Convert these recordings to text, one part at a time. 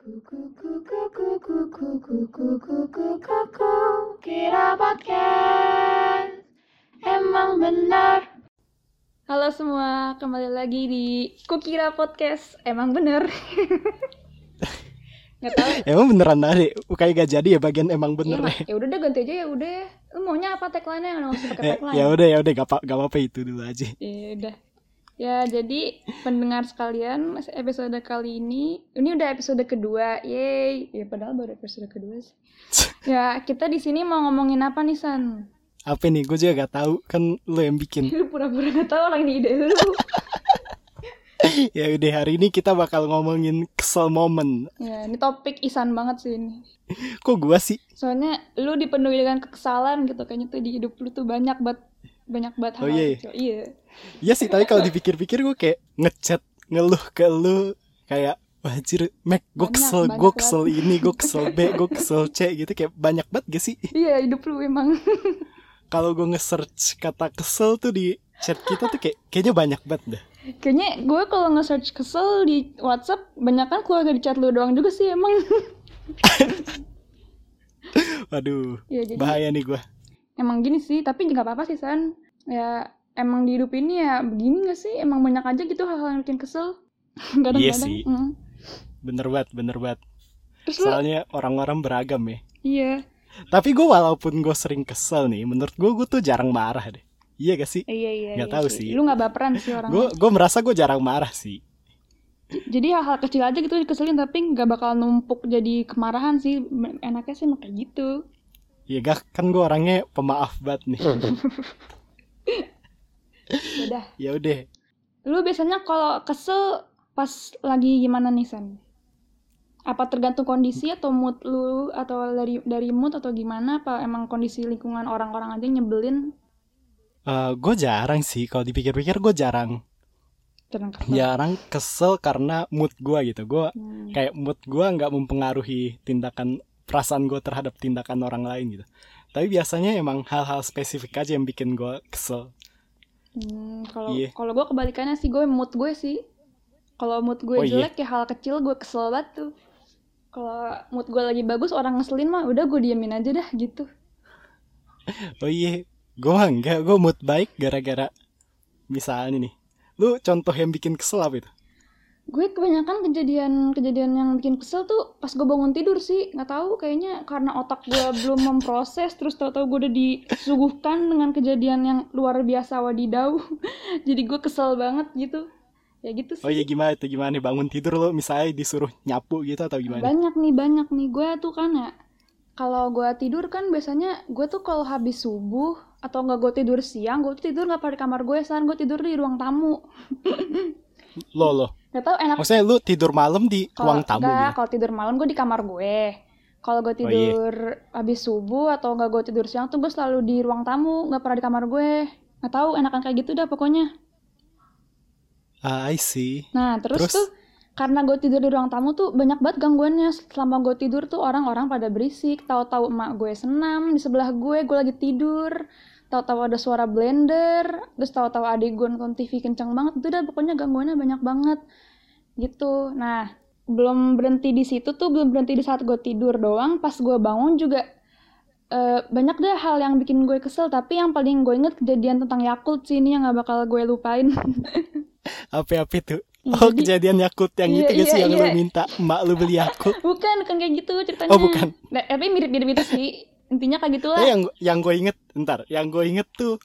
Kira podcast Emang benar Halo semua, kembali lagi di Kukira Podcast Emang bener Gak tau Emang beneran ada kayak gak jadi ya bagian emang bener Iya, ya. ya udah deh ganti aja ya udah Lu maunya apa tagline-nya? Nggak usah pakai Ya, tagline ya udah ya udah gak apa gak apa itu dulu aja. Ya udah. Ya, jadi pendengar sekalian, episode kali ini, ini udah episode kedua, yeay. Ya padahal baru episode kedua sih. Ya, kita di sini mau ngomongin apa nih, San? Apa nih? Gue juga gak tahu kan lo yang bikin. Lu pura-pura gak tahu orang ini ide lu. ya udah hari ini kita bakal ngomongin kesel momen. Ya, ini topik isan banget sih ini. Kok gua sih? Soalnya lu dipenuhi dengan kekesalan gitu, kayaknya tuh di hidup lu tuh banyak banget banyak banget hal Oh, iya, iya. Iya. Sih tapi kalau dipikir-pikir gue kayak ngechat ngeluh ke lu kayak Wajir, Mac, gue kesel, gue banget. kesel ini, gue kesel B, gue kesel C gitu kayak banyak banget gak sih? Iya, hidup lu emang. Kalau gue nge-search kata kesel tuh di chat kita tuh kayak kayaknya banyak banget dah. Kayaknya gue kalau nge-search kesel di WhatsApp, banyak kan keluar dari chat lu doang juga sih emang. Waduh, ya, jadi bahaya nih gue. emang gini sih tapi nggak apa-apa sih San ya emang di hidup ini ya begini gak sih emang banyak aja gitu hal-hal yang bikin kesel kadang-kadang Iya sih. mm. Bener banget, bener banget. terus Soalnya orang-orang beragam ya. iya Tapi gue walaupun gue sering kesel nih, menurut gue gue tuh jarang marah deh. Iya gak sih? iya iya Nggak iya tahu sih. lu nggak baperan sih orang Gue gue merasa gue jarang marah sih. jadi hal-hal kecil aja gitu dikeselin tapi nggak bakal numpuk jadi kemarahan sih enaknya sih kayak gitu Iya gak kan gue orangnya pemaaf banget nih. udah ya udah. lu biasanya kalau kesel pas lagi gimana nih San apa tergantung kondisi atau mood lu atau dari dari mood atau gimana apa emang kondisi lingkungan orang-orang aja nyebelin gue Eh, jarang sih kalau dipikir-pikir gue jarang jarang kesel jarang kesel karena mood gue gitu. Gue Hmm. kayak mood gue nggak mempengaruhi tindakan perasaan gue terhadap tindakan orang lain gitu. Tapi biasanya emang hal-hal spesifik aja yang bikin gue kesel. Hmm, kalau Iya. kalau gue kebalikannya sih gue mood gue sih. Kalau mood gue Oh, iya. jelek ya hal kecil gue kesel banget tuh. Kalau mood gue lagi bagus orang ngeselin mah udah gue diemin aja dah gitu. Oh iya, gue mah enggak, gue mood baik gara-gara misalnya nih. Lu contoh yang bikin kesel apa itu? Gue kebanyakan kejadian-kejadian yang bikin kesel tuh pas gue bangun tidur sih. Nggak tahu kayaknya karena otak gue belum memproses terus tahu-tahu gue udah disuguhkan dengan kejadian yang luar biasa wadidau. Jadi gue kesel banget gitu. Ya gitu sih. Oh iya gimana itu gimana nih bangun tidur lo misalnya disuruh nyapu gitu atau gimana? Banyak nih, banyak nih. Gue tuh kan ya, kalau gue tidur kan biasanya gue tuh kalau habis subuh atau nggak gue tidur siang, gue tuh tidur nggak pada kamar gue, san gue tidur di ruang tamu. Lo lo. Gak tau enak Maksudnya lu tidur malam di kalau ruang tamu nggak, gitu? kalau tidur malam gue di kamar gue. Kalau gue Oh, iya. tidur habis subuh atau nggak gue tidur siang tuh gue selalu di ruang tamu, nggak pernah di kamar gue. Nggak tahu enakan kayak gitu dah pokoknya. Ah, I see. Nah, terus, Terus? tuh karena gue tidur di ruang tamu tuh banyak banget gangguannya. Selama gue tidur tuh orang-orang pada berisik. Tahu-tahu emak gue senam di sebelah gue, gue lagi tidur. Tahu-tahu ada suara blender, terus tahu-tahu adik gue nonton TV kencang banget. Itu dah pokoknya gangguannya banyak banget. Gitu. Nah, belum berhenti di situ tuh, belum berhenti di saat gue tidur doang. Pas gue bangun juga eh, banyak deh hal yang bikin gue kesel. Tapi yang paling gue inget kejadian tentang Yakult sih ini yang gak bakal gue lupain. Apa-apa itu? Iya, Oh jadi- kejadian Yakult yang Iya, gitu gak sih iya, yang iya. lu minta emak lu beli Yakult? Bukan, bukan kayak gitu ceritanya. Oh, bukan. Nah, tapi mirip-mirip itu sih. Intinya kayak gitulah. Eh, yang yang gue inget, ntar, yang gue inget tuh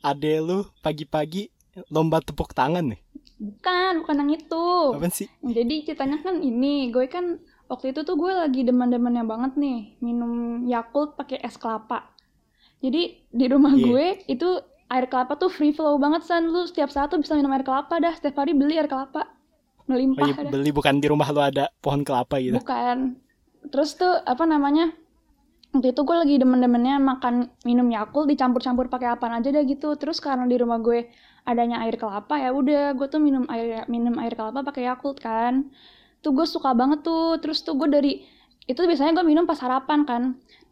ade lu pagi-pagi lomba tepuk tangan nih. Bukan, bukan yang itu. Apaan sih? Jadi ceritanya kan ini, gue kan waktu itu tuh gue lagi demen-demennya banget nih minum Yakult pakai es kelapa. Jadi di rumah Iya. gue itu air kelapa tuh free flow banget san lu setiap saat tuh bisa minum air kelapa dah setiap hari beli air kelapa Oh melimpah iya, dah. beli bukan di rumah lu ada pohon kelapa gitu. Bukan. Terus tuh apa namanya? Waktu itu gue lagi demen-demennya makan minum Yakult dicampur-campur pakai apaan aja dah gitu. Terus karena di rumah gue adanya air kelapa ya udah gue tuh minum air minum air kelapa pakai Yakult kan. Tuh gue suka banget tuh. Terus tuh gue dari itu biasanya gue minum pas sarapan kan.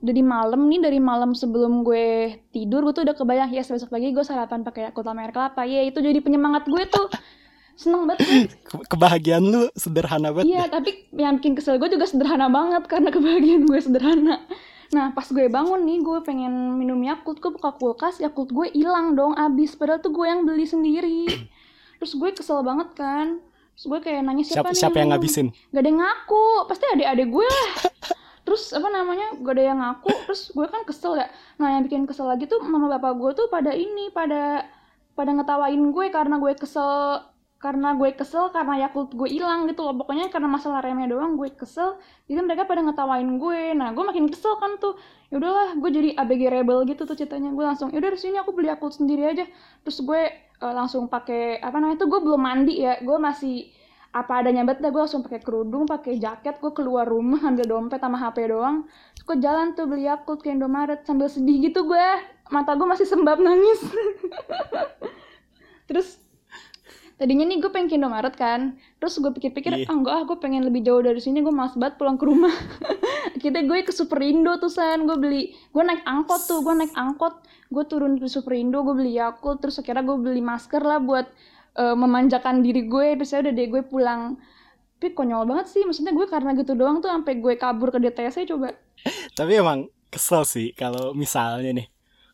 Dari malam nih dari malam sebelum gue tidur gue tuh udah kebayang ya besok pagi gue sarapan pakai Yakult sama air kelapa. Ya itu jadi penyemangat gue tuh. seneng banget. Ke- kebahagiaan lu sederhana banget Iya, tapi yang bikin kesel gue juga sederhana banget karena kebahagiaan gue sederhana. Nah, pas gue bangun nih, gue pengen minum Yakult, gue buka kulkas, Yakult gue hilang dong, abis. Padahal tuh gue yang beli sendiri. Terus gue kesel banget kan. Terus gue kayak nanya siapa, siapa nih siapa yang ngabisin Gak ada yang ngaku, pasti adik-adik gue lah. Terus apa namanya, gak ada yang ngaku, terus gue kan kesel ya. Nah, yang bikin kesel lagi tuh mama bapak gue tuh pada ini, pada pada ngetawain gue karena gue kesel karena gue kesel karena Yakult gue hilang gitu loh. Pokoknya karena masalah remnya doang gue kesel. Jadi mereka pada ngetawain gue. Nah gue makin kesel kan tuh. Ya udahlah gue jadi ABG rebel gitu tuh ceritanya. Gue langsung yaudah di sini aku beli Yakult sendiri aja. Terus gue eh, langsung pakai apa namanya tuh gue belum mandi ya. Gue masih apa adanya banget dah gue langsung pakai kerudung pakai jaket gue keluar rumah ambil dompet sama HP doang. Terus gue jalan tuh beli Yakult ke Indomaret sambil sedih gitu gue. Mata gue masih sembab nangis. Terus tadinya nih gue pengen ke Indomaret kan. Terus gue pikir-pikir Iya. ah enggak ah gue pengen lebih jauh dari sini gue malas banget pulang ke rumah. Akhirnya gue ke Superindo tuh san. Gue beli gue naik angkot tuh gue naik angkot. Gue turun ke Superindo gue beli Yakult terus akhirnya gue beli masker lah buat eh, memanjakan diri gue. Terus ya udah deh gue pulang. Tapi konyol banget sih maksudnya gue karena gitu doang tuh sampai gue kabur ke DTS coba. Tapi emang kesel sih kalau misalnya nih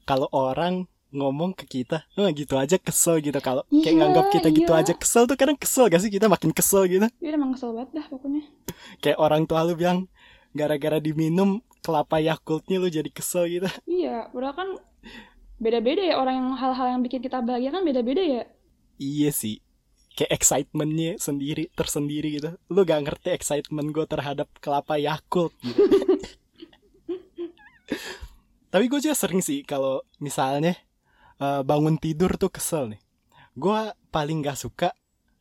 kalau orang ngomong ke kita oh gitu aja kesel gitu. Kalau kayak Iya, nganggap kita gitu iya. aja kesel tuh kadang kesel gak sih? Kita makin kesel gitu. Ya emang kesel banget dah pokoknya. Kayak orang tua lu bilang gara-gara diminum kelapa yakultnya lu jadi kesel gitu. Iya padahal kan beda-beda ya. Orang yang hal-hal yang bikin kita bahagia kan beda-beda ya. Iya sih. Kayak excitementnya sendiri tersendiri gitu. Lu gak ngerti excitement gue terhadap kelapa yakult gitu. Tapi gue juga sering sih kalau misalnya eh, bangun tidur tuh kesel nih. Gue paling gak suka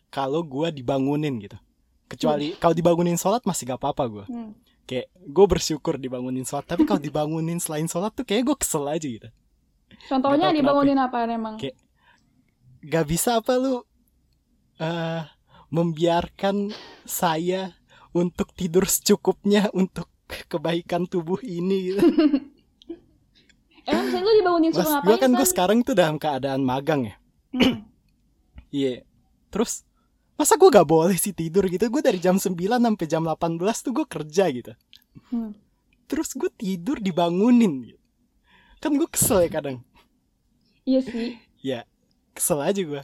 kalau gue dibangunin gitu. Kecuali kalau dibangunin sholat masih gak apa-apa gue Hmm. kayak gue bersyukur dibangunin sholat tapi kalau dibangunin selain sholat tuh kayak gue kesel aja gitu. Contohnya dibangunin apa emang? Kayak- gak bisa apa lu eh membiarkan saya untuk tidur secukupnya untuk kebaikan tubuh ini gitu. emang misalnya lu dibangunin suruh ngapain gue kan gue sekarang tuh dalam keadaan magang ya. Hmm. Iya. Terus masa gue gak boleh sih tidur gitu? Gue dari jam 9 sampai jam 18 tuh gue kerja gitu. Hmm. Terus gue tidur dibangunin gitu. Kan gue kesel ya kadang. iya sih Ya, kesel aja gue.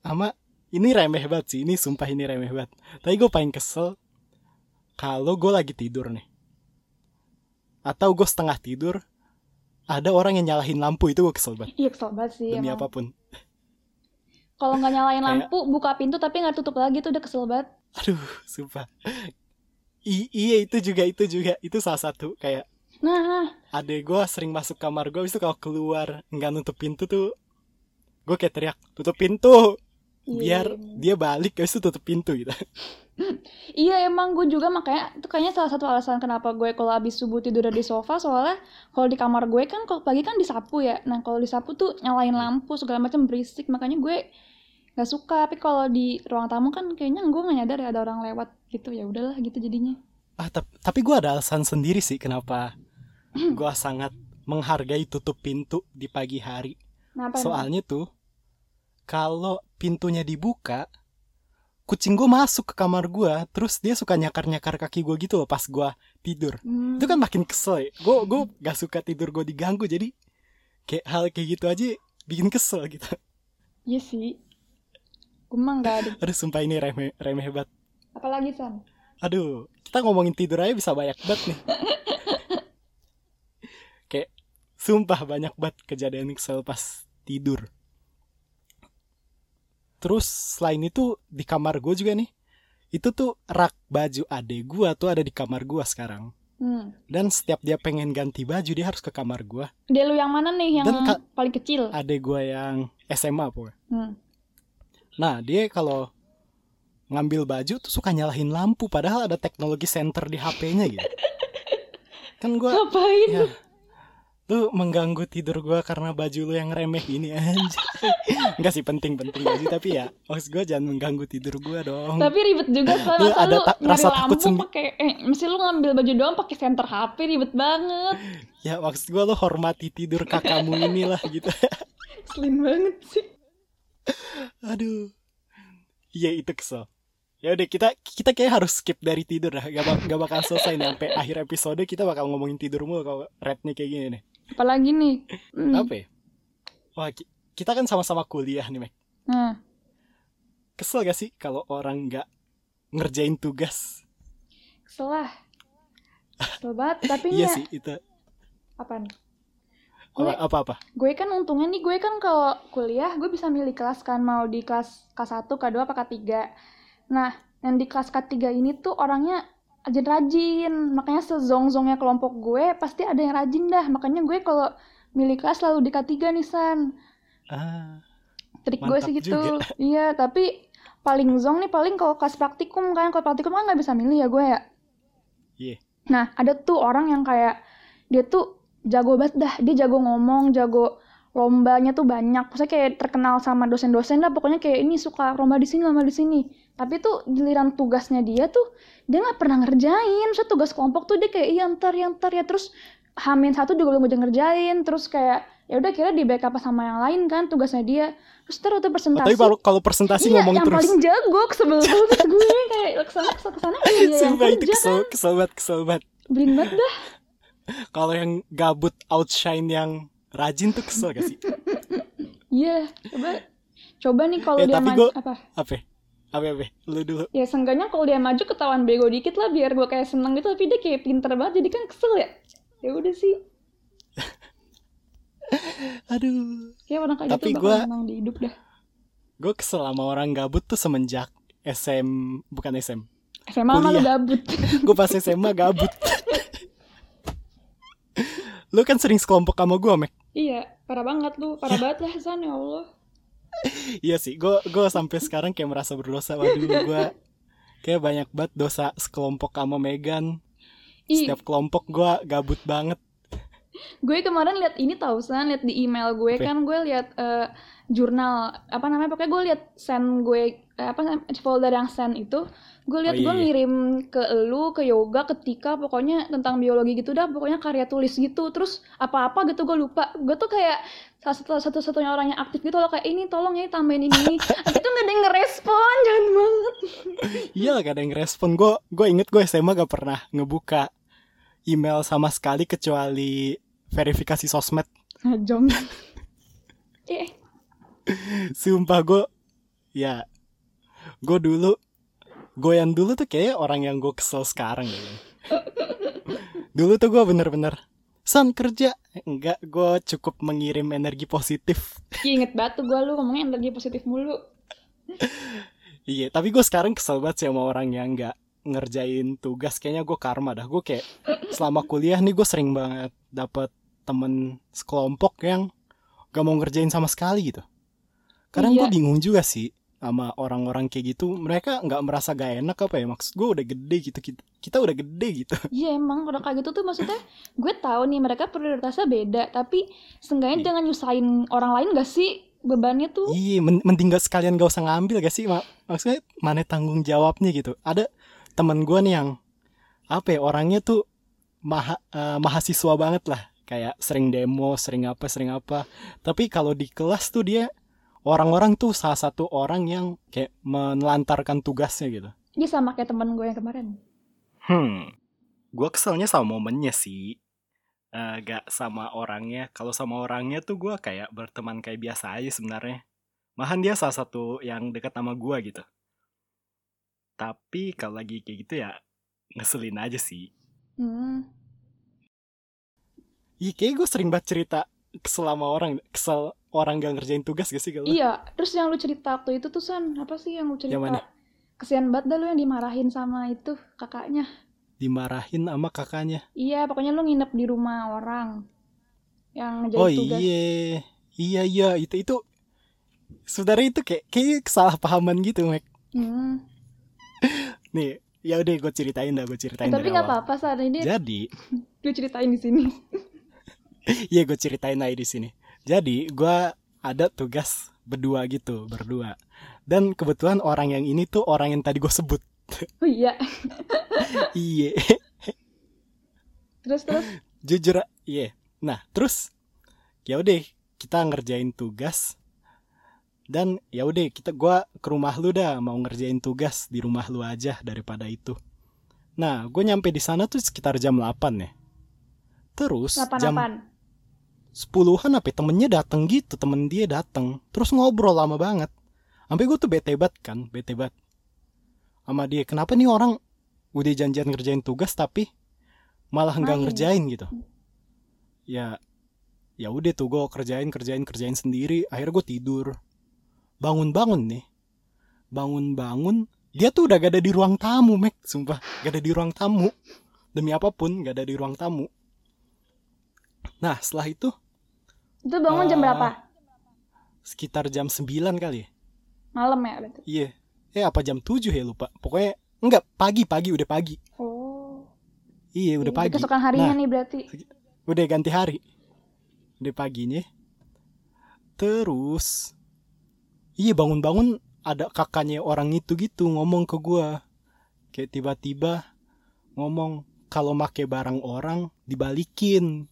Sama ini remeh banget sih, ini sumpah ini remeh banget. Tapi gue paling kesel kalau gue lagi tidur nih. Atau gue setengah tidur, ada orang yang nyalahin lampu itu gue kesel banget. iya kesel banget sih Demi emang. apa pun. kalau nggak nyalain Kayak- lampu buka pintu tapi nggak tutup lagi tuh udah kesel banget Aduh, sumpah. I iya itu juga itu juga itu salah satu kayak nah nah gue sering masuk kamar gue itu kalau keluar nggak nutup pintu tuh gue kayak teriak tutup pintu iya, biar dia balik habis itu tutup pintu gitu. Iya emang gue juga makanya itu kayaknya salah satu alasan kenapa gue kalau habis subuh tidur di sofa soalnya kalau di kamar gue kan kalau pagi kan disapu ya. Nah kalau disapu tuh nyalain lampu segala macam berisik makanya gue nggak suka. Tapi kalau di ruang tamu kan kayaknya gue nggak nyadar ya ada orang lewat gitu. Ya udahlah gitu jadinya. Ah tap- tapi gue ada alasan sendiri sih kenapa gue sangat menghargai tutup pintu di pagi hari. Kenapa soalnya tuh kalau pintunya dibuka kucing gue masuk ke kamar gue terus dia suka nyakar nyakar kaki gue gitu loh pas gue tidur. Hmm. itu kan makin kesel ya. Gue gue gak suka tidur gue diganggu jadi kayak hal kayak gitu aja bikin kesel gitu. Iya sih. Gue mah nggak ada. Aduh sumpah ini remeh remeh banget apalagi san? Aduh kita ngomongin tidur aja bisa banyak banget nih. Kayak sumpah banyak banget kejadian kesel pas tidur terus selain itu di kamar gue juga nih itu tuh rak baju adek gue tuh ada di kamar gue sekarang hmm. dan setiap dia pengen ganti baju dia harus ke kamar gue dia lu yang mana nih yang Dan ka- paling kecil adek gue yang SMA pokoknya hmm. Nah, dia kalau ngambil baju tuh suka nyalahin lampu padahal ada teknologi center di HP-nya gitu. Kan gua ngapain ya lu mengganggu tidur gua karena baju lu yang remeh ini aja. Enggak sih penting-penting baju tapi ya maksud gua jangan mengganggu tidur gua dong. Tapi ribet juga kan Lu ada lu ta- rasa takut sendi- pakai eh mesti lu ngambil baju doang pakai senter HP ribet banget. Ya maksud gua lu hormati tidur kakakmu inilah gitu. Slim banget sih. Aduh. iya itu kesel ya udah kita kita kayak harus skip dari tidur dah gak, bak- gak bakal selesai nih sampai akhir episode kita bakal ngomongin tidur mulu kalau rednya kayak gini nih Apalagi nih. Hmm. apa ya wah ki- kita kan sama-sama kuliah nih Mek Nah, kesel gak sih kalau orang nggak ngerjain tugas kesel lah. Kesel banget. Tapi iya sih itu apaan? apa Gue, apa apa gue kan untungnya nih gue kan kalau kuliah gue bisa milih kelas kan mau di kelas K1, K2, apa K3. Nah, yang di kelas K3 ini tuh orangnya rajin-rajin. Makanya sezong-zongnya kelompok gue pasti ada yang rajin dah. Makanya gue kalau milih kelas selalu di K3 nih, San. ah Trik gue sih gitu. juga. Iya, tapi paling zong nih paling kalau kelas praktikum kan. Kalau praktikum kan nggak bisa milih ya gue ya. iya Nah, ada tuh orang yang kayak dia tuh jago banget dah. Dia jago ngomong, jago lombanya tuh banyak. Maksudnya kayak terkenal sama dosen-dosen dah. Pokoknya kayak ini suka lomba di sini, lomba di sini. Tapi tuh giliran tugasnya dia tuh dia nggak pernah ngerjain. Maksudnya tugas kelompok tuh dia kayak iya ntar, ya ntar ya terus Hamin satu juga belum aja ngerjain. Terus kayak ya udah kira di backup sama yang lain kan tugasnya dia. Terus terus Oh, presentasi. tapi kalau kalau presentasi Iya, ngomong yang terus paling jago sebel banget gue kayak ke sana ke sana ke sana iya yang Sumpah itu kerja kesel, kan kesel banget, kesel banget. belin banget dah Kalau yang gabut outshine yang rajin tuh kesel gak sih? Iya, coba coba nih kalau Eh, dia maju gua- apa? Apa? Ya? Apa apa? Lu dulu. Ya seenggaknya kalau dia maju ketahuan bego dikit lah biar gue kayak seneng gitu tapi dia kayak pinter banget jadi kan kesel ya. Ya udah sih. Aduh. Kayak orang kayak Tapi gitu gua- menang di hidup dah. Gue kesel sama orang gabut tuh semenjak SM bukan SM. SMA mah lu Kuliah. gabut. Gue pas SMA gabut. lu kan sering sekelompok sama gue, Mek. iya, parah banget lu. Parah banget lah San ya Allah. Iya sih, gue gue sampai sekarang kayak merasa berdosa. Waduh, gue kayak banyak banget dosa sekelompok sama Megan. Setiap kelompok gue gabut banget. gue kemarin lihat ini tau San, lihat di email gue Apa? kan gue lihat eh, jurnal apa namanya pokoknya gue lihat send gue eh, apa namanya, folder yang send itu gue lihat Oh, iya, gue iya. ngirim ke elu ke yoga ketika pokoknya tentang biologi gitu dah pokoknya karya tulis gitu. Terus apa-apa gitu gue lupa. Gue tuh kayak salah satu satu satunya orang yang aktif gitu loh kayak ini tolong ya tambahin ini tapi tuh gak ada yang ngerespon jangan banget. Iya gak ada yang respon Gue gue inget gue SMA gak pernah ngebuka email sama sekali kecuali verifikasi sosmed. ngajong eh Sumpah gue ya gue dulu gue yang dulu tuh kayak orang yang gue kesel sekarang gitu. Dulu tuh gue bener-bener San kerja. Enggak gue cukup mengirim energi positif. Ih, inget banget tuh gue lu ngomongnya energi positif mulu. Iya tapi gue sekarang kesel banget sih sama orang yang nggak ngerjain tugas. Kayaknya gue karma dah. Gue kayak selama kuliah nih gue sering banget dapet temen sekelompok yang gak mau ngerjain sama sekali gitu. Kadang Iya. gue bingung juga sih sama orang-orang kayak gitu mereka nggak merasa gak enak apa ya? Maksud gue udah gede gitu kita, kita udah gede gitu. Iya emang udah kayak gitu tuh maksudnya gue tahu nih mereka prioritasnya beda tapi seenggaknya Iya. jangan nyusahin orang lain gak sih bebannya tuh? Iya men- mending gak sekalian gak usah ngambil gak sih? Ma- maksudnya mana tanggung jawabnya gitu. Ada teman gue nih yang apa ya orangnya tuh maha, eh, mahasiswa banget lah. Kayak sering demo sering apa sering apa. Tapi kalau di kelas tuh dia orang-orang tuh salah satu orang yang kayak menelantarkan tugasnya gitu Iya sama kayak teman gue yang kemarin Hmm, gue keselnya sama momennya sih. Eh, gak sama orangnya. Kalau sama orangnya tuh gue kayak berteman kayak biasa aja sebenarnya. Mahan dia salah satu yang dekat sama gue gitu. Tapi kalau lagi kayak gitu ya ngeselin aja sih. hmm. Iya, kayak gue sering banget cerita kesel sama orang, kesel orang gak ngerjain tugas gak sih kalau? Iya terus yang lu cerita waktu itu tuh San apa sih yang lu cerita Yang mana? kesian banget dah lu yang dimarahin sama itu kakaknya Dimarahin sama kakaknya. Iya pokoknya lu nginep di rumah orang yang ngerjain Oh tugas iya, iya iya itu itu. Sebenarnya itu kayak kayak kesalahpahaman gitu, Mek. Hmm. Nih, ya udah gue ceritain dah, gue Eh, ceritain tapi dari nggak apa-apa San ini Jadi, gue ceritain di sini iya gue ceritain aja di sini. Jadi, gue ada tugas berdua gitu, berdua. Dan kebetulan orang yang ini tuh orang yang tadi gue sebut. oh iya Iya, terus terus jujur, iya. Nah, terus ya udah kita ngerjain tugas dan ya udah kita gua ke rumah lu dah mau ngerjain tugas di rumah lu aja daripada itu nah gue nyampe di sana tuh sekitar jam 8 ya terus jam Delapan-delapan. Sepuluhan apa ya, temennya dateng gitu temen dia dateng. Terus ngobrol lama banget. Sampai gue tuh bete banget kan bete banget. Sama dia kenapa nih orang udah janjian ngerjain tugas tapi malah nggak Main. ngerjain gitu? Ya ya udah tuh gue kerjain kerjain kerjain sendiri. Akhirnya gue tidur. Bangun bangun nih. Bangun bangun dia tuh udah gak ada di ruang tamu mek sumpah gak ada di ruang tamu. Demi apa pun gak ada di ruang tamu nah setelah itu Itu bangun jam Eh, berapa? sekitar jam 9 kali ya. Malam ya berarti. iya. Eh apa jam 7 ya? Lupa. Pokoknya enggak pagi pagi udah pagi. Oh. iya udah Jadi pagi. Keesokan harinya Nah, nih berarti. udah ganti hari. Udah paginya. Terus iya bangun-bangun ada kakaknya orang itu gitu ngomong ke gua. Kayak tiba-tiba ngomong kalau make barang orang dibalikin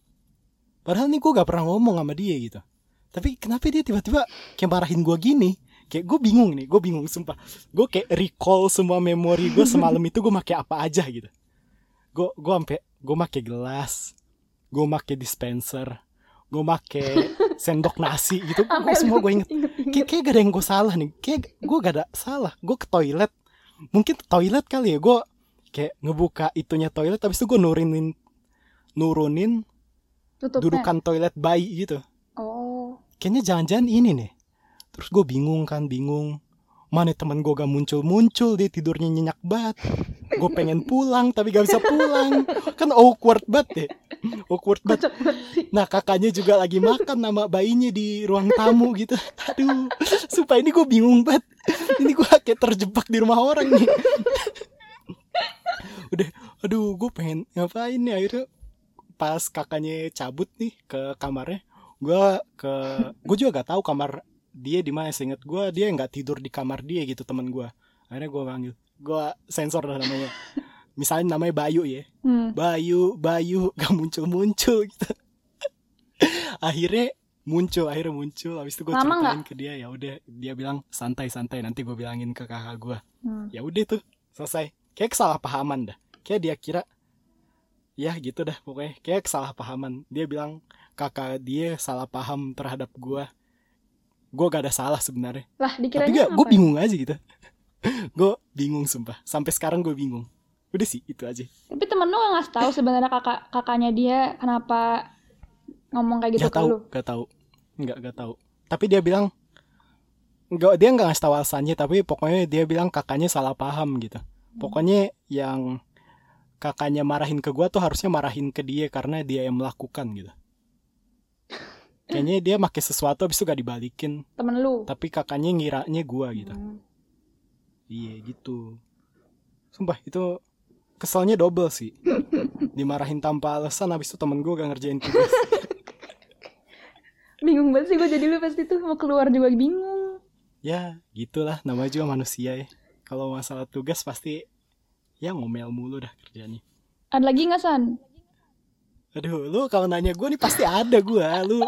padahal nih gua gak pernah ngomong sama dia gitu. Tapi kenapa dia tiba-tiba kayak marahin gua gini? Kayak gue bingung nih gue bingung sumpah. Gue kayak recall semua memori gue semalam itu gue make apa aja gitu. Gue gue sampai gue make gelas gue make dispenser gue make sendok nasi gitu. Gue semua gue inget kayak, kayak gak ada yang gue salah nih. Kayak gue gak ada salah. Gue ke toilet. Mungkin toilet kali ya gue kayak ngebuka itunya toilet habis itu gue nurunin nurunin Tutupnya. dudukan toilet bayi gitu. Oh. kayaknya jangan-jangan ini nih. Terus gue bingung kan bingung. Mana teman gue gak muncul-muncul dia tidurnya nyenyak banget. Gue pengen pulang tapi gak bisa pulang. Kan awkward banget deh. Awkward banget. Nah kakaknya juga lagi makan sama bayinya di ruang tamu gitu. Aduh Supaya ini gue bingung banget. Ini gue kayak terjebak di rumah orang nih. Udah Aduh gue pengen ngapain nih Akhirnya pas kakaknya cabut nih ke kamarnya Gue ke Gue juga gak tahu kamar dia di mana Seinget gue dia nggak tidur di kamar dia gitu teman gue Akhirnya gue panggil Gue sensor lah namanya Misalnya namanya Bayu ya Hmm. Bayu, Bayu gak muncul-muncul gitu. akhirnya muncul, akhirnya muncul. Habis itu gue ceritain ke dia, ya udah dia bilang santai-santai nanti gue bilangin ke kakak gue. Hmm. Ya udah tuh, selesai. Kayak kesalahpahaman dah. Kayak dia kira ya gitu dah pokoknya kayak kesalahpahaman. Dia bilang kakak dia salah paham terhadap gue. Gue gak ada salah sebenarnya. Lah Tapi gak, gue bingung aja gitu. gue bingung sumpah. Sampai sekarang gue bingung. Udah sih itu aja. Tapi temen lu gak ngasih tahu sebenarnya kakak kakaknya dia kenapa ngomong kayak gitu gak ke tahu lu. gak tahu nggak gak tahu tapi dia bilang nggak dia nggak ngasih tahu alasannya tapi pokoknya dia bilang kakaknya salah paham gitu pokoknya yang kakaknya marahin ke gua tuh harusnya marahin ke dia karena dia yang melakukan gitu. Kayaknya dia pakai sesuatu habis itu gak dibalikin. Temen lu. tapi kakaknya ngiranya gua gitu. Hmm. iya gitu. Sumpah itu keselnya double sih. Dimarahin tanpa alasan habis itu temen gua gak ngerjain tugas. Bingung banget sih gue jadi lu pasti tuh mau keluar juga bingung. ya gitulah. Namanya juga manusia ya. Kalau masalah tugas pasti ya ngomel mulu dah kerjanya Ada lagi nggak San? aduh lu kalau nanya gue nih pasti ada gue lu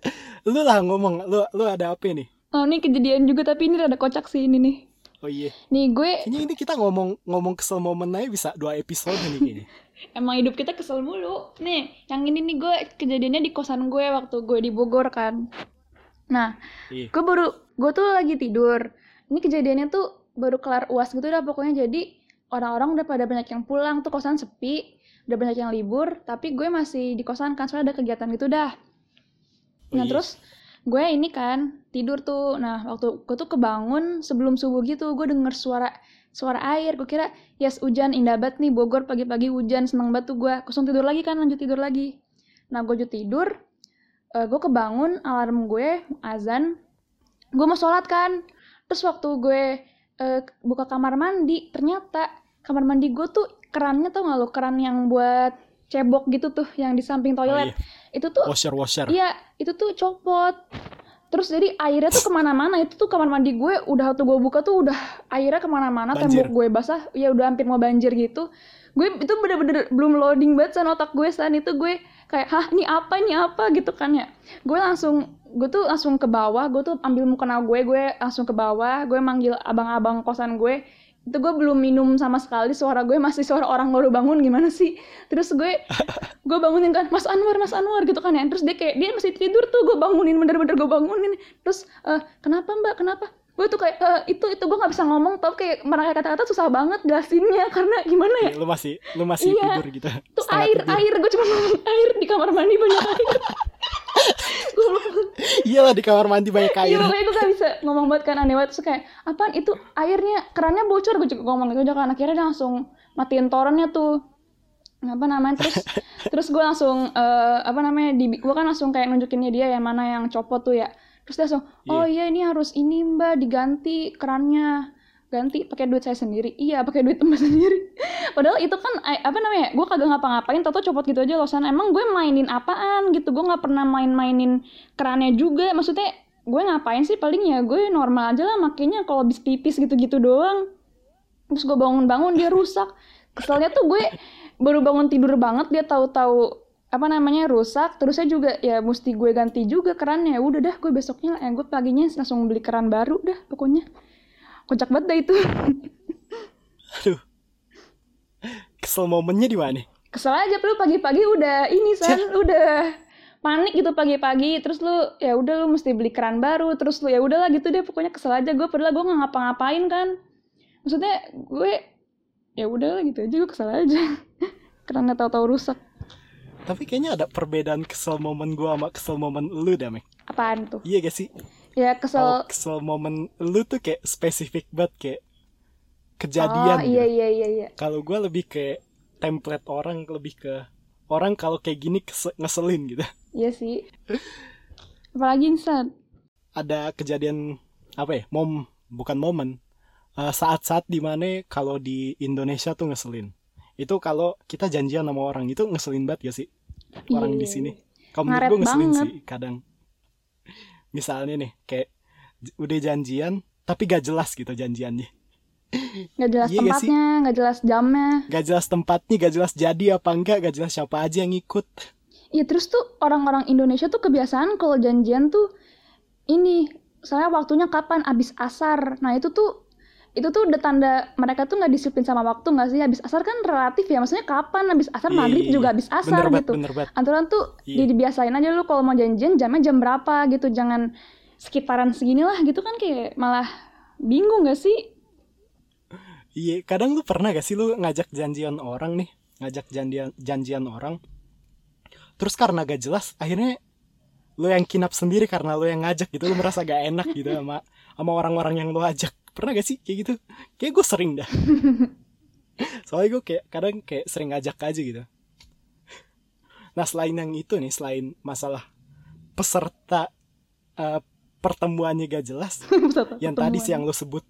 lu lah ngomong lu lu ada apa nih Oh ini kejadian juga tapi ini rada kocak sih ini nih. oh iya Nih gue kayaknya ini kita ngomong ngomong kesel momen aja bisa dua episode nih kayaknya emang hidup kita kesel mulu. Nih yang ini nih gue kejadiannya di kosan gue waktu gue di Bogor kan. Nah iya gue baru gue tuh lagi tidur. Ini kejadiannya tuh baru kelar uas gitu dah pokoknya jadi orang-orang udah pada banyak yang pulang tuh kosan sepi udah banyak yang libur tapi gue masih di kosan kan soalnya ada kegiatan gitu dah. Oh nah terus gue ini kan tidur tuh. Nah waktu gue tuh kebangun sebelum subuh gitu gue denger suara suara air. Gue kira yes hujan indah banget nih Bogor pagi-pagi hujan seneng banget tuh gue. Kosong tidur lagi kan lanjut tidur lagi. Nah gue lanjut tidur eh, gue kebangun alarm gue azan gue mau sholat kan. Terus waktu gue eh, buka kamar mandi ternyata kamar mandi gue tuh kerannya tuh nggak lo keran yang buat cebok gitu tuh yang di samping oh, toilet iya. itu tuh washer washer Iya, itu tuh copot. Terus jadi airnya tuh ke mana-mana. Itu tuh kamar mandi gue udah waktu gue buka tuh udah airnya ke mana-mana. Tembok gue basah, ya udah hampir mau banjir gitu. gue itu bener-bener belum loading banget san otak gue san itu gue kayak hah ini apa ini apa gitu kan ya gue langsung gue tuh langsung ke bawah gue tuh ambil mukena gue gue langsung ke bawah gue manggil abang-abang kosan gue itu gue belum minum sama sekali suara gue masih suara orang baru bangun gimana sih? Terus gue gue bangunin kan Mas Anwar Mas Anwar gitu kan ya. Terus dia kayak dia masih tidur tuh gue bangunin bener-bener gue bangunin. Terus eh, kenapa Mbak? Kenapa? Gue tuh kayak "Eh, itu itu gue nggak bisa ngomong tapi kayak merangkai kata-kata susah banget jelasinnya karena gimana ya? Lu masih lu masih Iya. tidur gitu. Tuh setengah air tidur. air gue cuma air di kamar mandi banyak air gue iyalah di kamar mandi banyak air. Iya gue gak bisa ngomong banget kan aneh banget Terus kayak apaan? Itu airnya kerannya bocor. Gue juga ngomong gitu aja kan akhirnya dia langsung matiin torennya tuh. Apa namanya terus terus gue langsung eh, apa namanya di gue kan langsung kayak nunjukinnya dia yang mana yang copot tuh ya. Terus dia langsung oh iya ini harus ini mbak diganti kerannya ganti pakai duit saya sendiri. Iya pakai duit mbak sendiri. Padahal itu kan eh, apa namanya gue kagak ngapa-ngapain tau copot gitu aja loh San. Emang gue mainin apaan gitu? Gue nggak pernah main-mainin kerannya juga. Maksudnya gue ngapain sih? Paling ya gue normal aja lah makanya kalau habis pipis gitu-gitu doang. Terus gue bangun-bangun dia rusak. Keselnya tuh gue baru bangun tidur banget dia tahu-tahu apa namanya rusak. Terusnya juga ya mesti gue ganti juga kerannya. Udah dah gue besoknya ya gue paginya langsung beli keran baru dah pokoknya kocak banget dah itu. Aduh. Kesel momennya di mana? Kesel aja lu pagi-pagi udah ini san. Udah panik gitu pagi-pagi. Terus lu ya udah lu mesti beli keran baru. Terus lu ya udahlah gitu deh pokoknya kesel aja. Gue padahal gue nggak ngapa-ngapain kan. Maksudnya gue ya udahlah gitu aja gue kesel aja. Kerannya tahu-tahu rusak. Tapi kayaknya ada perbedaan kesel momen gua sama kesel momen lu dah Mek. apaan tuh? Iya gak sih ya kesel. Kesel momen lu tuh kayak spesifik banget kayak kejadian oh iya gitu. iya iya iya. Kalau gua lebih kayak template orang lebih ke orang kalau kayak gini ngeselin gitu. Iya sih. Apalagi Insan ada kejadian apa ya mom bukan momen. Eh, saat-saat di mana kalau di Indonesia tuh ngeselin. Itu kalau kita janjian sama orang itu ngeselin banget gak sih? Orang Iya, di sini. Ngaret gue ngeselin banget. sih kadang misalnya nih kayak udah janjian tapi gak jelas gitu janjiannya. Nggak jelas Iya sih? tempatnya nggak jelas jamnya. Gak jelas tempatnya gak jelas jadi apa enggak gak jelas siapa aja yang ikut Iya terus tuh orang-orang Indonesia tuh kebiasaan kalau janjian tuh ini saya waktunya kapan? Abis asar. Nah itu tuh itu tuh udah tanda mereka tuh nggak disiplin sama waktu nggak sih? Abis asar kan relatif ya maksudnya kapan? Abis asar Iya, maghrib iya, juga iya. abis asar bener gitu. bener aturan tuh di- dibiasain aja lu kalau mau janjian jamnya jam berapa gitu. Jangan sekitaran segini lah gitu kan kayak malah bingung gak sih? Iya, kadang lu pernah gak sih lu ngajak janjian orang nih, ngajak janjian janjian orang. Terus karena gak jelas, akhirnya lu yang kinap sendiri karena lu yang ngajak gitu, lu merasa gak enak gitu sama sama orang-orang yang lu ajak. Pernah gak sih kayak gitu? Kayak gue sering dah. Soalnya gue kayak kadang kayak sering ngajak aja gitu. Nah selain yang itu nih, selain masalah peserta eh, pertemuannya gak jelas, yang tadi sih yang lu sebut.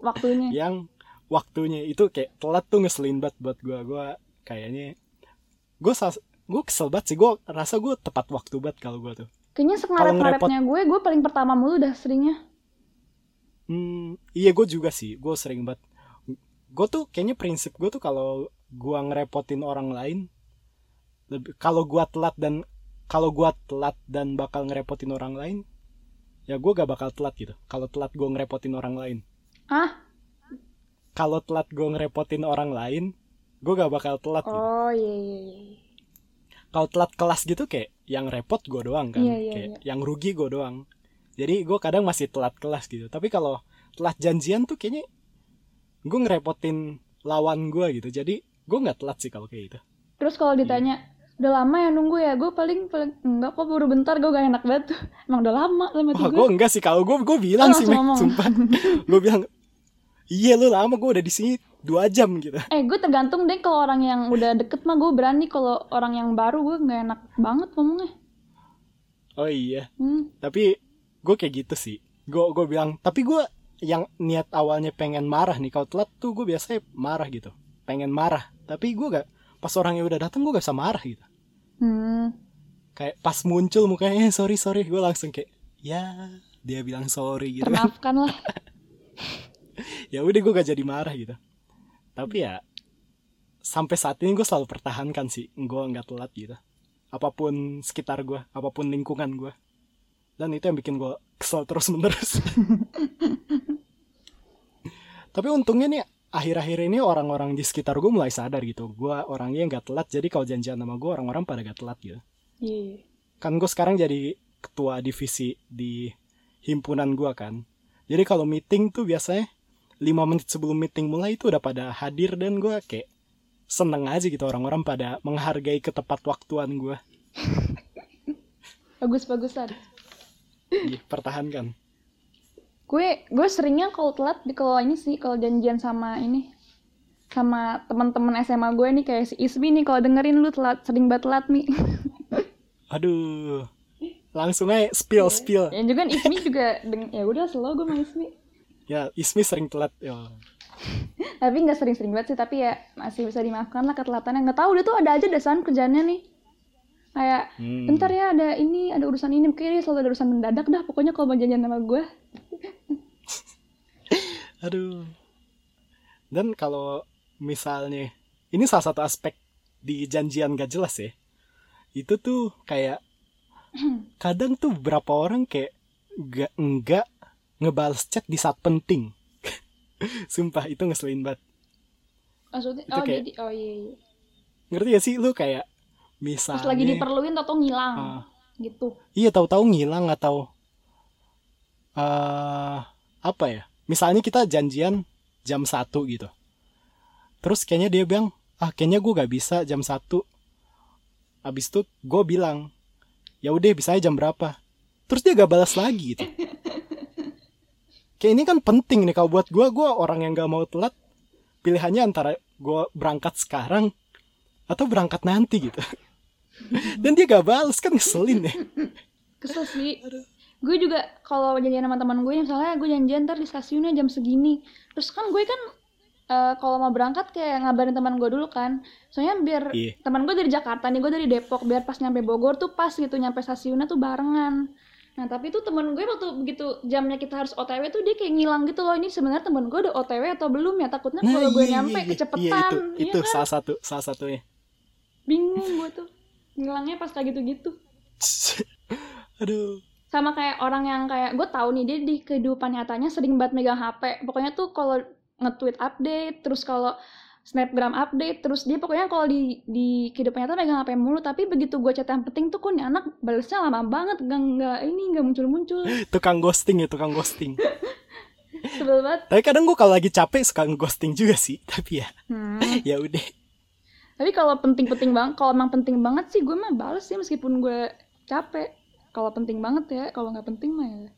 Waktunya. Yang waktunya itu kayak telat tuh ngeselin banget buat gue gue kayaknya gue gue kesel banget sih. Gue rasa gue tepat waktu banget kalau gue tuh. Kayaknya sengaret-ngaretnya gue gue paling pertama mulu dah seringnya hmm, iya gue juga sih. Gue sering banget. Gue tuh kayaknya prinsip gue tuh kalau gue ngerepotin orang lain lebih kalau gue telat dan kalau gue telat dan bakal ngerepotin orang lain ya gue gak bakal telat gitu. Kalau telat gue ngerepotin orang lain. Ah kalau telat gue ngerepotin orang lain gue gak bakal telat gitu. oh iya iya iya kalau telat kelas gitu kayak yang repot gue doang kan. Iya, iya, kayak iya. yang rugi gue doang jadi gue kadang masih telat kelas gitu tapi kalau telat janjian tuh kayaknya gue ngerepotin lawan gue gitu jadi gue nggak telat sih kalau kayak gitu Terus kalau ditanya, udah lama ya nunggu ya? Gue paling, paling enggak kok baru bentar gue gak enak banget tuh. Emang udah lama sama wah gue. enggak sih kalau gue gue bilang Oh, sih ngomong. sumpah gue bilang iya lu lama gue udah di sini dua jam gitu Eh gue tergantung deh kalau orang yang udah deket mah gue berani. Kalau orang yang baru gue gak enak banget ngomongnya. oh iya Hmm. tapi gue kayak gitu sih. Gue gue bilang tapi gue yang niat awalnya pengen marah nih kalau telat tuh gue biasanya marah gitu. Pengen marah. Tapi gue gak pas orangnya udah datang gue gak bisa marah gitu. Hmm. kayak pas muncul mukanya eh, sorry sorry. Gue langsung kayak ya dia bilang sorry gitu. Termaafkan lah. ya udah gue gak jadi marah gitu. Tapi ya sampai saat ini gue selalu pertahankan sih gue nggak telat gitu. Apa pun sekitar gue apa pun lingkungan gue dan itu yang bikin gue kesel terus menerus. Tapi untungnya nih akhir-akhir ini orang-orang di sekitar gue mulai sadar gitu. Gue orangnya nggak telat jadi kalau janjian sama gue orang-orang pada gak telat gitu. Iya. kan gue sekarang jadi ketua divisi di himpunan gue kan. Jadi kalau meeting tuh biasanya 5 menit sebelum meeting mulai itu udah pada hadir dan gue kayak seneng aja gitu orang-orang pada menghargai ketepat waktuan gue Bagus-bagusan. Ih, pertahankan gue gue seringnya kalau telat di kalau ini sih kalau janjian sama ini sama teman-teman SMA gue nih kayak si Ismi nih kalau dengerin lu telat sering banget telat nih aduh. Langsung aja spill spill. Ya juga kan Ismi juga deng ya udah slow gue sama Ismi ya Ismi sering telat ya. Tapi nggak sering-sering banget sih tapi ya masih bisa dimaafkan lah ketelatannya. Nggak tahu dia tuh ada aja dasan kerjaannya nih kayak Hmm. bentar ya ada ini ada urusan ini kayaknya dia selalu ada urusan mendadak dah pokoknya kalau mau janjian sama gue Aduh. Dan kalau misalnya ini salah satu aspek di janjian gak jelas ya. Itu tuh kayak kadang tuh berapa orang kayak gak enggak ngebales chat di saat penting. Sumpah itu ngeselin banget. maksudnya Itu oh kayak- jadi oh iya, iya. Ngerti gak sih lu kayak misalnya pas lagi diperluin tau ngilang Ah. gitu Iya tahu-tahu ngilang atau eh apa ya? Misalnya kita janjian jam 1 gitu. Terus kayaknya dia bilang, ah kayaknya gue gak bisa jam 1. Abis itu gue bilang, ya udah bisa jam berapa. Terus dia gak balas lagi gitu. Kayak ini kan penting nih kalau buat gue, gue orang yang gak mau telat. Pilihannya antara gue berangkat sekarang atau berangkat nanti gitu. Dan dia gak balas kan ngeselin ya. kesel sih. Gue juga kalau janjian sama teman gue misalnya gue janjian ntar di stasiunnya jam segini. Terus kan gue kan eh, kalau mau berangkat kayak ngabarin teman gue dulu kan. Soalnya biar Iya. teman gue dari Jakarta nih gue dari Depok. Biar pas nyampe Bogor tuh pas gitu nyampe stasiunnya tuh barengan. Nah tapi tuh teman gue waktu begitu jamnya kita harus OTW tuh dia kayak ngilang gitu loh. Ini sebenarnya teman gue udah OTW atau belum ya? Takutnya kalau gue iya, nyampe iya, kecepetan Iya, itu, iya itu kan? salah satu salah satunya. bingung gue tuh ngilangnya pas kayak gitu-gitu Aduh. sama kayak orang yang kayak gue tahu nih dia di kehidupan nyatanya sering banget megang HP pokoknya tuh kalau nge-tweet update terus kalau snapgram update terus dia pokoknya kalau di di kehidupan nyata megang HP mulu tapi begitu gue chat yang penting tuh kok nih anak balesnya lama banget gak nggak ini nggak muncul muncul Tukang ghosting ya, tukang ghosting. sebel banget Tapi kadang gue kalau lagi capek suka ghosting juga sih. Tapi ya, Hmm. ya udah. Tapi kalau penting-penting banget kalau emang penting banget sih gue mah bales sih meskipun gue capek kalau penting banget ya kalau nggak penting mah ya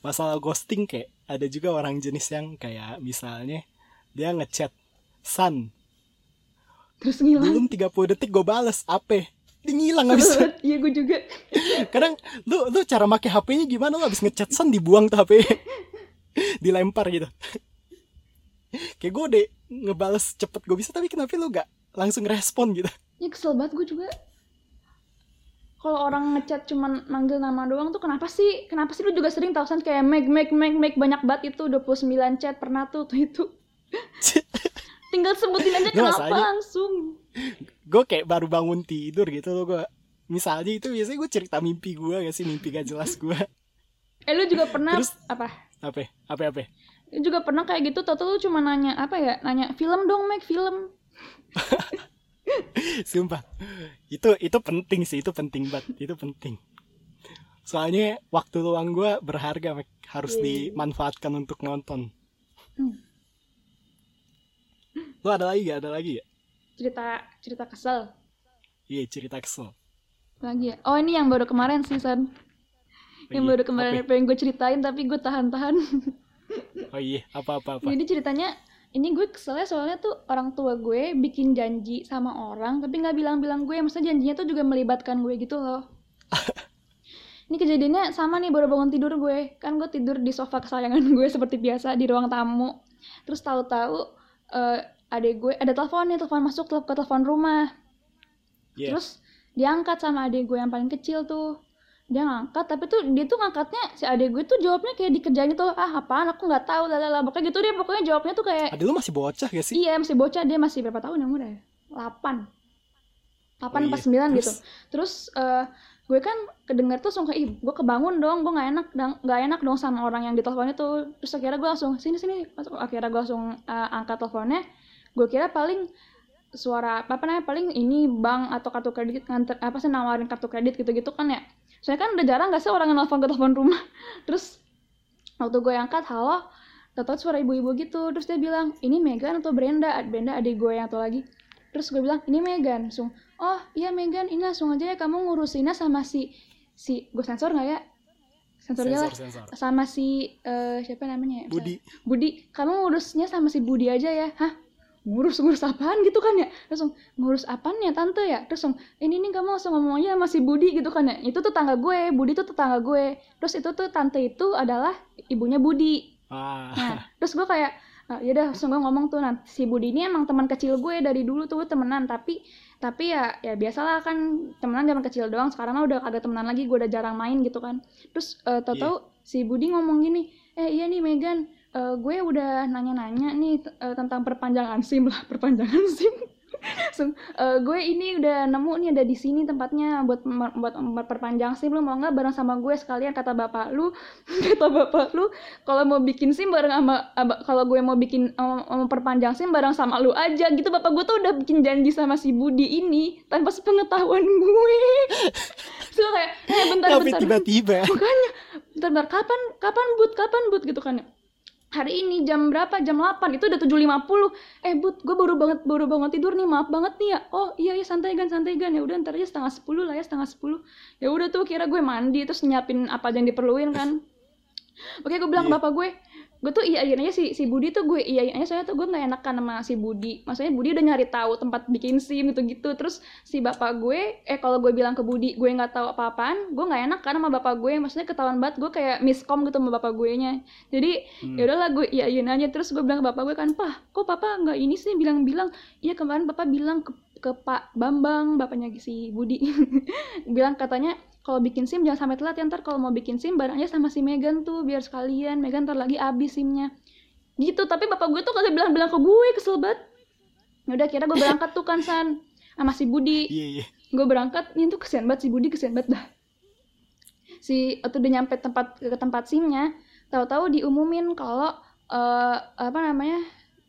Masalah ghosting kayak ada juga orang jenis yang kayak misalnya dia ngechat San, terus ngilang belum 30 detik gue bales apa? Dia ngilang abis. Iya gue juga Kadang lu lu cara make HP-nya gimana lu abis ngechat San dibuang tuh HP. Dilempar gitu. Kayak gue udah ngebales cepet gue bisa tapi kenapa lu gak langsung respon gitu? Ya kesel banget gue juga. Kalau orang ngechat cuman manggil nama doang tuh kenapa sih? Kenapa sih lu juga sering tau kan kayak make make make make banyak banget itu 29 chat pernah tuh tuh itu. Tinggal sebutin aja kenapa masalahnya- langsung. gue kayak baru bangun tidur gitu loh gue misalnya itu biasanya gue cerita mimpi gue gak sih mimpi gak jelas gue Eh lu juga pernah Terus- apa? apa apa apa Lu juga pernah kayak gitu tau lu cuma nanya apa ya? Nanya film dong make film. sumpah itu itu penting sih itu penting banget itu penting soalnya waktu luang gue berharga Mek. harus Iya. dimanfaatkan untuk nonton Hmm. lu ada lagi gak ada lagi ya Cerita cerita kesel. iya cerita kesel Lagi ya. Oh ini yang baru kemarin sih San. Oh Yang iya, baru kemarin apa? pengen gue ceritain tapi gue tahan-tahan. oh iya apa apa apa Jadi ceritanya ini gue keselnya soalnya tuh orang tua gue bikin janji sama orang tapi nggak bilang-bilang gue, maksudnya janjinya tuh juga melibatkan gue gitu loh. ini kejadiannya sama nih baru bangun tidur gue, kan gue tidur di sofa kesayangan gue seperti biasa di ruang tamu. Terus tahu-tahu eh adek gue ada telepon nih, telepon masuk ke telepon rumah. Iya. Terus diangkat sama adik gue yang paling kecil tuh. Dia ngangkat tapi tuh dia tuh ngangkatnya si adik gue tuh jawabnya kayak dikerjain gitu ah apaan? Aku nggak tahu lalala pokoknya gitu dia pokoknya jawabnya tuh kayak Adik lu masih bocah gak sih? iya masih bocah. Dia masih berapa tahun udah delapan delapan Oh apa iya. sembilan Terus? gitu. Terus? Eh, gue kan kedenger tuh langsung kayak ih gue kebangun dong. Gue nggak enak nggak enak dong sama orang yang ditelepon itu terus akhirnya gue langsung sini sini. Akhirnya gue langsung eh, angkat teleponnya. Gue kira paling suara apa namanya paling ini bank atau kartu kredit nganter apa sih nawarin kartu kredit gitu-gitu kan ya soalnya kan udah jarang gak sih orang yang nelfon ke telepon rumah? Terus waktu gue angkat halo tau suara ibu-ibu gitu. Terus dia bilang ini Megan atau Brenda? Brenda adik gue yang atau lagi. Terus gue bilang ini Megan. Langsung oh iya Megan ini langsung aja ya kamu ngurusinnya sama si si gue sensor nggak ya? Sensor lah. Sensor, sensor. sama si eh, siapa namanya ya? Budi. Budi. Kamu ngurusnya sama si Budi aja ya? Hah ngurus ngurus apaan gitu kan ya? Terus ngurus apaan ya tante ya? Terus ini nih kamu langsung ngomong aja sama si Budi gitu kan ya. Itu tuh tetangga gue Budi tuh tetangga gue. Terus itu tuh tante itu adalah ibunya Budi. Ah, Nah, terus gue kayak ah, ya udah langsung gue ngomong tuh nah si Budi ini emang teman kecil gue dari dulu tuh temenan. Tapi tapi ya ya biasalah kan temenan zaman kecil doang. Sekarang mah udah kagak temenan lagi gue udah jarang main gitu kan. Terus eh, tau-tau si Budi ngomong gini eh iya nih Megan eh, gue udah nanya-nanya nih eh, tentang perpanjangan SIM lah perpanjangan SIM. Langsung, "Eh, gue ini udah nemu nih ada di sini tempatnya buat buat memperpanjang SIM. Lu mau nggak bareng sama gue sekalian kata bapak lu. Kata bapak lu kalau mau bikin SIM bareng sama kalau gue mau bikin mau mau perpanjang SIM bareng sama lu aja. Gitu bapak gue tuh udah bikin janji sama si Budi ini tanpa sepengetahuan gue. So kayak eh bentar tapi bentar. tiba-tiba. makanya bentar bentar kapan kapan but kapan but gitu kan ya hari ini jam berapa? Jam 8 itu udah 7.50 eh but gue baru banget baru bangun tidur nih. Maaf banget nih ya. Oh iya iya santai gan santai gan. Ya udah ntar aja setengah 10 lah ya setengah 10 ya udah tuh kira gue mandi terus nyiapin apa aja yang diperluin kan. Oke gue bilang ke Iya. bapak gue gue tuh iya aja si si Budi tuh gue iya aja soalnya tuh gue nggak enakan sama si Budi. Maksudnya Budi udah nyari tahu tempat bikin sim gitu gitu terus si bapak gue eh kalau gue bilang ke Budi gue nggak tahu apa-apaan gue nggak enak kan sama bapak gue. Maksudnya ketahuan banget gue kayak miskom gitu sama bapak gue nya jadi Hmm. ya udahlah gue iya iya aja. Terus gue bilang ke bapak gue kan pah kok papa nggak ini sih bilang-bilang? Iya kemarin bapak bilang ke ke Pak Bambang bapaknya si Budi. Bilang katanya kalau bikin SIM jangan sampai telat ya ntar kalau mau bikin SIM bareng aja sama si Megan tuh biar sekalian. Megan ntar lagi habis SIMnya. Gitu tapi bapak gue tuh kagak bilang-bilang ke gue kesel banget. Ya udah kira gue berangkat tuh kan San sama si Budi. Iya, iya. gue berangkat ini tuh kesian banget si Budi kesian banget dah. Si waktu udah nyampe tempat ke tempat simnya tahu-tahu diumumin kalau eh, apa namanya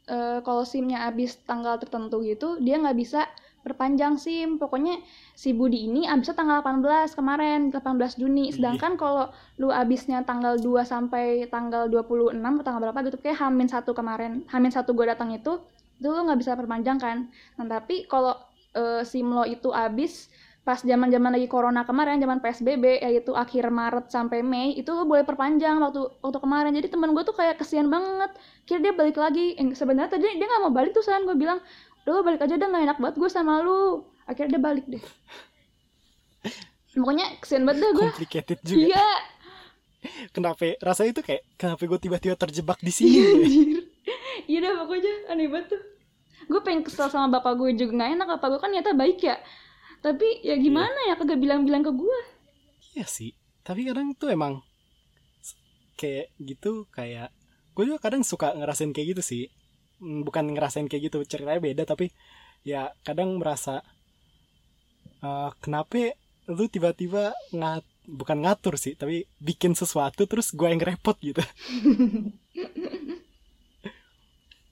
eh, kalau simnya habis tanggal tertentu gitu dia nggak bisa perpanjang sim. Pokoknya si Budi ini habisnya tanggal 18 kemarin 18 Juni. Sedangkan kalau lu habisnya tanggal 2 sampai tanggal 26 atau tanggal berapa gitu kayak Hamin satu kemarin Hamin satu gue datang itu itu lu nggak bisa perpanjang kan. Nah tapi kalau eh, SIM lo itu habis pas zaman zaman lagi corona kemarin zaman PSBB yaitu akhir Maret sampai Mei itu lo boleh perpanjang waktu waktu kemarin. Jadi teman gue tuh kayak kesian banget. Kira dia balik lagi. Eh, sebenarnya tadi dia nggak mau balik tuh san. Gue bilang lo balik aja udah nggak enak banget gue sama lu akhirnya dia balik deh pokoknya kesian banget dah gue Complicated juga. iya Kenapa rasanya itu kayak kenapa gue tiba-tiba terjebak di sini? ya? anjir iya dah pokoknya aneh banget tuh gue pengen kesel sama bapak gue juga nggak enak bapak gue kan nyata baik ya tapi ya gimana ya kagak bilang-bilang ke gue Iya sih. Tapi kadang tuh emang kayak gitu kayak gue juga kadang suka ngerasain kayak gitu sih. Hmm, Bukan ngerasain kayak gitu ceritanya beda tapi ya kadang merasa eh, kenapa lu tiba-tiba ngat bukan ngatur sih tapi bikin sesuatu terus gue yang repot gitu.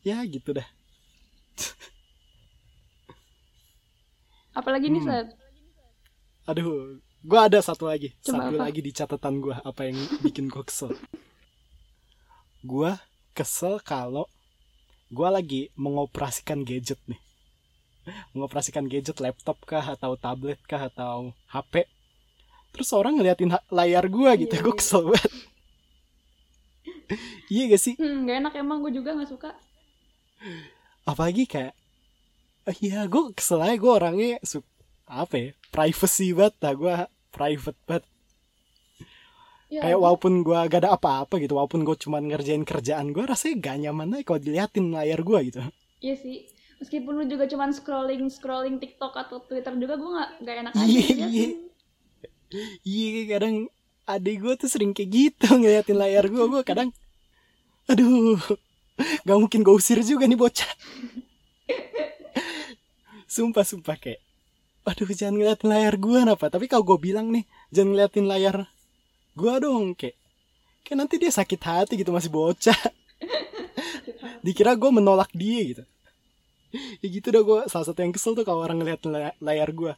ya gitu dah. apalagi nih Hmm. Aduh, gue ada satu lagi, Coba satu apa? lagi di catatan gue apa yang bikin gue kesel. Gue kesel kalau gue lagi mengoperasikan gadget nih, mengoperasikan gadget laptop kah atau tablet kah atau HP. Terus orang ngeliatin layar gue gitu, Iya, gue iya. kesel banget. iya gak sih? hmm, gak enak emang gue juga nggak suka Apalagi kayak, eh, iya gue kesel aja gue orangnya su- apa ya, privacy banget lah gue private banget. Ya, kayak walaupun gua gak ada apa-apa gitu walaupun gue cuman ngerjain kerjaan gue rasanya gak nyaman aja kalau diliatin layar gue gitu. Iya sih. Meskipun lu juga cuman scrolling scrolling TikTok atau Twitter juga gue nggak nggak enak aja Iya, ya. iya. iya kadang adik gue tuh sering kayak gitu ngeliatin layar gue gue kadang aduh gak mungkin gue usir juga nih bocah. Sumpah sumpah kayak aduh jangan ngeliatin layar gue apa tapi kalau gue bilang nih jangan ngeliatin layar gue dong kayak kayak nanti dia sakit hati gitu masih bocah. Dikira gue menolak dia gitu. Ya gitu dah gue salah satu yang kesel tuh kalau orang ngeliatin lay- layar gue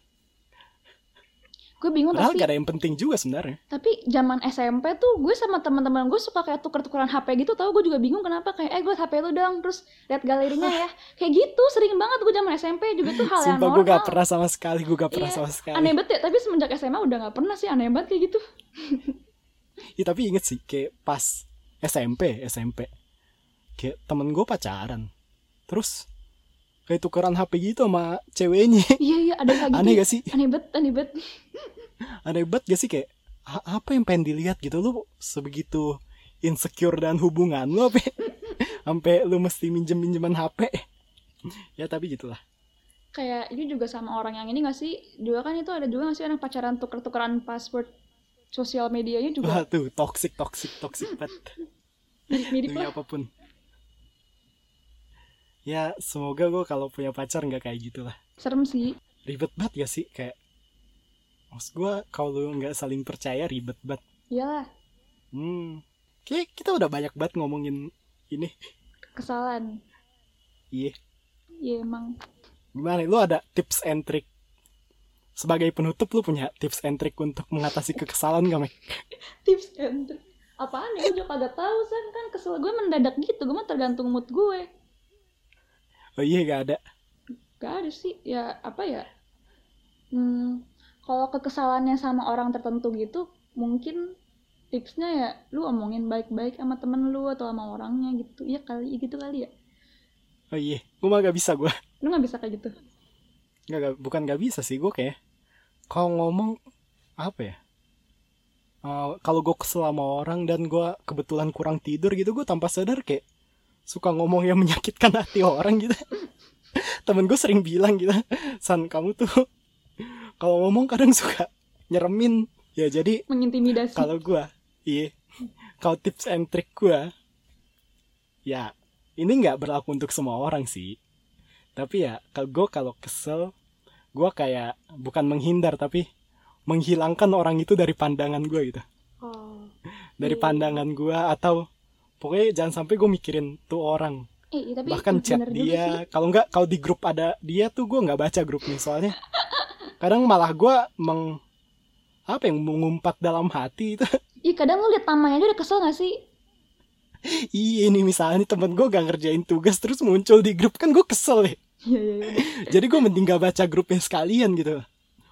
gue bingung padahal tapi gak ada yang penting juga sebenarnya. Tapi zaman SMP tuh gue sama teman-teman gue suka kayak tuker-tukeran HP gitu tau gue juga bingung kenapa kayak eh gue HP lu dong terus lihat galerinya ya. Kayak gitu sering banget gue zaman SMP juga tuh hal yang normal gue gak pernah sama sekali Gue gak pernah Iya, sama sekali. aneh banget ya. Tapi semenjak SMA udah gak pernah sih aneh banget kayak gitu Ya, Tapi inget sih Kayak pas SMP SMP Kayak temen gue pacaran. Terus Kayak tukeran HP gitu sama ceweknya. Iya iya ada gitu Aneh ya. gak sih? aneh banget aneh banget Aneh banget gak sih kayak "A- Apa yang pengen dilihat gitu? Lu sebegitu insecure dan hubungan lu apa? Sampai lu mesti minjem-minjeman HP Ya tapi gitulah. Kayak ini juga sama orang yang ini gak sih? Juga kan itu ada juga gak sih orang pacaran tuker-tukeran password sosial medianya juga Wah tuh toxic toxic toxic banget. Demi lah. apa pun. Ya semoga gue kalau punya pacar nggak kayak gitu lah serem sih. Ribet banget gak sih kayak maksud gue kalau lu nggak saling percaya ribet banget. Iyalah. Hmm. Kayak kita udah banyak banget ngomongin ini. Kesalahan. Iya. Iya emang. Gimana? Lu ada tips and trick sebagai penutup lu punya tips and trick untuk mengatasi kekesalan gak Mek? tips and trick? Apaan ya? Gue juga kagak tahu san. Kan kesel gue mendadak gitu. Gue mah tergantung mood gue oh iya gak ada. Gak ada sih. Ya apa ya? Hmm, kalau kekesalannya sama orang tertentu gitu mungkin tipsnya ya lu omongin baik-baik sama temen lu atau sama orangnya gitu. Ya kali gitu kali ya. Oh iya gue mah gak bisa gue lu nggak bisa kayak gitu? Nggak, nggak, bukan gak bisa sih gue kayak kalau ngomong apa ya? Eh, kalau gue kesel sama orang dan gue kebetulan kurang tidur gitu gue tanpa sadar kayak suka ngomong yang menyakitkan hati orang gitu. Temen gue sering bilang gitu san kamu tuh kalau ngomong kadang suka nyeremin. Ya jadi mengintimidasi. kalau gue iya kalau tips and trick gue ya ini nggak berlaku untuk semua orang sih. Tapi ya kalau gue kalau kesel gue kayak bukan menghindar tapi menghilangkan orang itu dari pandangan gue gitu oh. dari Iya. pandangan gue atau pokoknya jangan sampai gue mikirin tuh orang eh, iya, tapi bahkan chat dia kalau nggak kalau di grup ada dia tuh gue nggak baca grupnya soalnya kadang malah gue meng apa yang mengumpat dalam hati itu Ih, kadang lu liat namanya aja udah kesel gak sih? Iya ini misalnya nih temen gue gak ngerjain tugas terus muncul di grup kan gue kesel ya. Iya, iya, iya. Jadi gue mending gak baca grupnya sekalian gitu.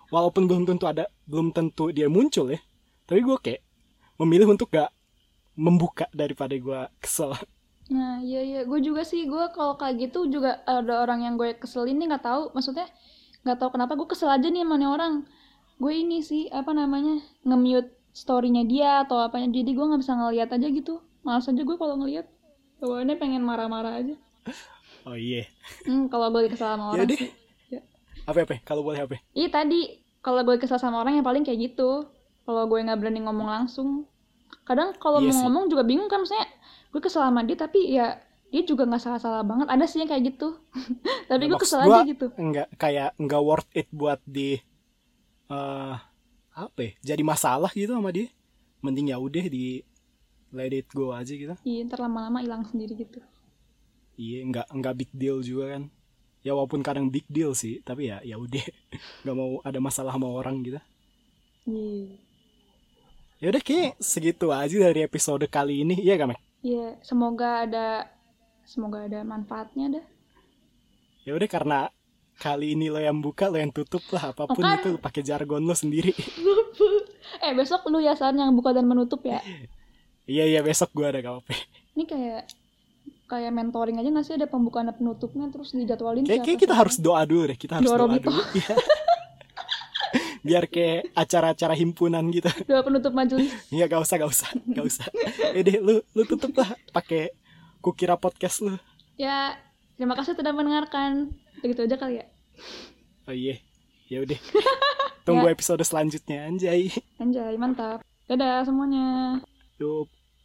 Walaupun belum tentu ada, belum tentu dia muncul ya. Tapi gue kayak memilih untuk gak membuka daripada gue kesel. Nah, iya, iya. Gue juga sih, gue kalau kayak gitu juga ada orang yang gue keselin nih gak tahu. Maksudnya gak tahu kenapa gue kesel aja nih sama nih orang. Gue ini sih, apa namanya, nge-mute story-nya dia atau apanya. Jadi gue gak bisa ngeliat aja gitu. Males aja gue kalau ngeliat. Bawaannya pengen marah-marah aja. Oh iya. Hmm, kalau gue kesel sama Ya orang deh. sih. Ya. Apa apa? Kalau boleh apa? Iya tadi kalau gue kesel sama orang yang paling kayak gitu. Kalau gue nggak berani ngomong langsung. Kadang kalau Iya mau sih. ngomong juga bingung kan maksudnya gue kesel sama dia tapi ya dia juga nggak salah-salah banget. Ada sih yang kayak gitu. tapi Ya, gue kesel gua- aja gitu. Enggak kayak enggak worth it buat di eh apa ya? Jadi masalah gitu sama dia. Mending ya udah di let it go aja gitu. Iya ntar lama-lama hilang sendiri gitu. Iya, nggak nggak big deal juga kan. Ya walaupun kadang big deal sih, tapi ya ya udah nggak mau ada masalah sama orang gitu. Iya. Ya udah kayak segitu aja dari episode kali ini. Iya gak, Mek? Iya semoga ada semoga ada manfaatnya dah. Ya udah karena kali ini lo yang buka, lo yang tutup lah apa pun Oh, kan. itu pakai jargon lo sendiri. eh besok lu ya San yang buka dan menutup ya. Iya iya besok gua ada gak apa. Ini kayak kayak mentoring aja nggak sih ada pembukaan dan penutupnya terus dijadwalin Kayak, kayak kita siapa. harus doa dulu deh, kita harus Doa doa, dulu. Iya. Biar kayak acara-acara himpunan gitu. doa penutup majelis. Iya gak usah gak usah gak usah. Ya deh lu lu tutup lah pakai kukira podcast lu. Ya, terima kasih sudah mendengarkan. Begitu aja kali ya. Oh iya. Ya udah. Tunggu Ya. episode selanjutnya anjay. Anjay, mantap. Dadah semuanya. Yup.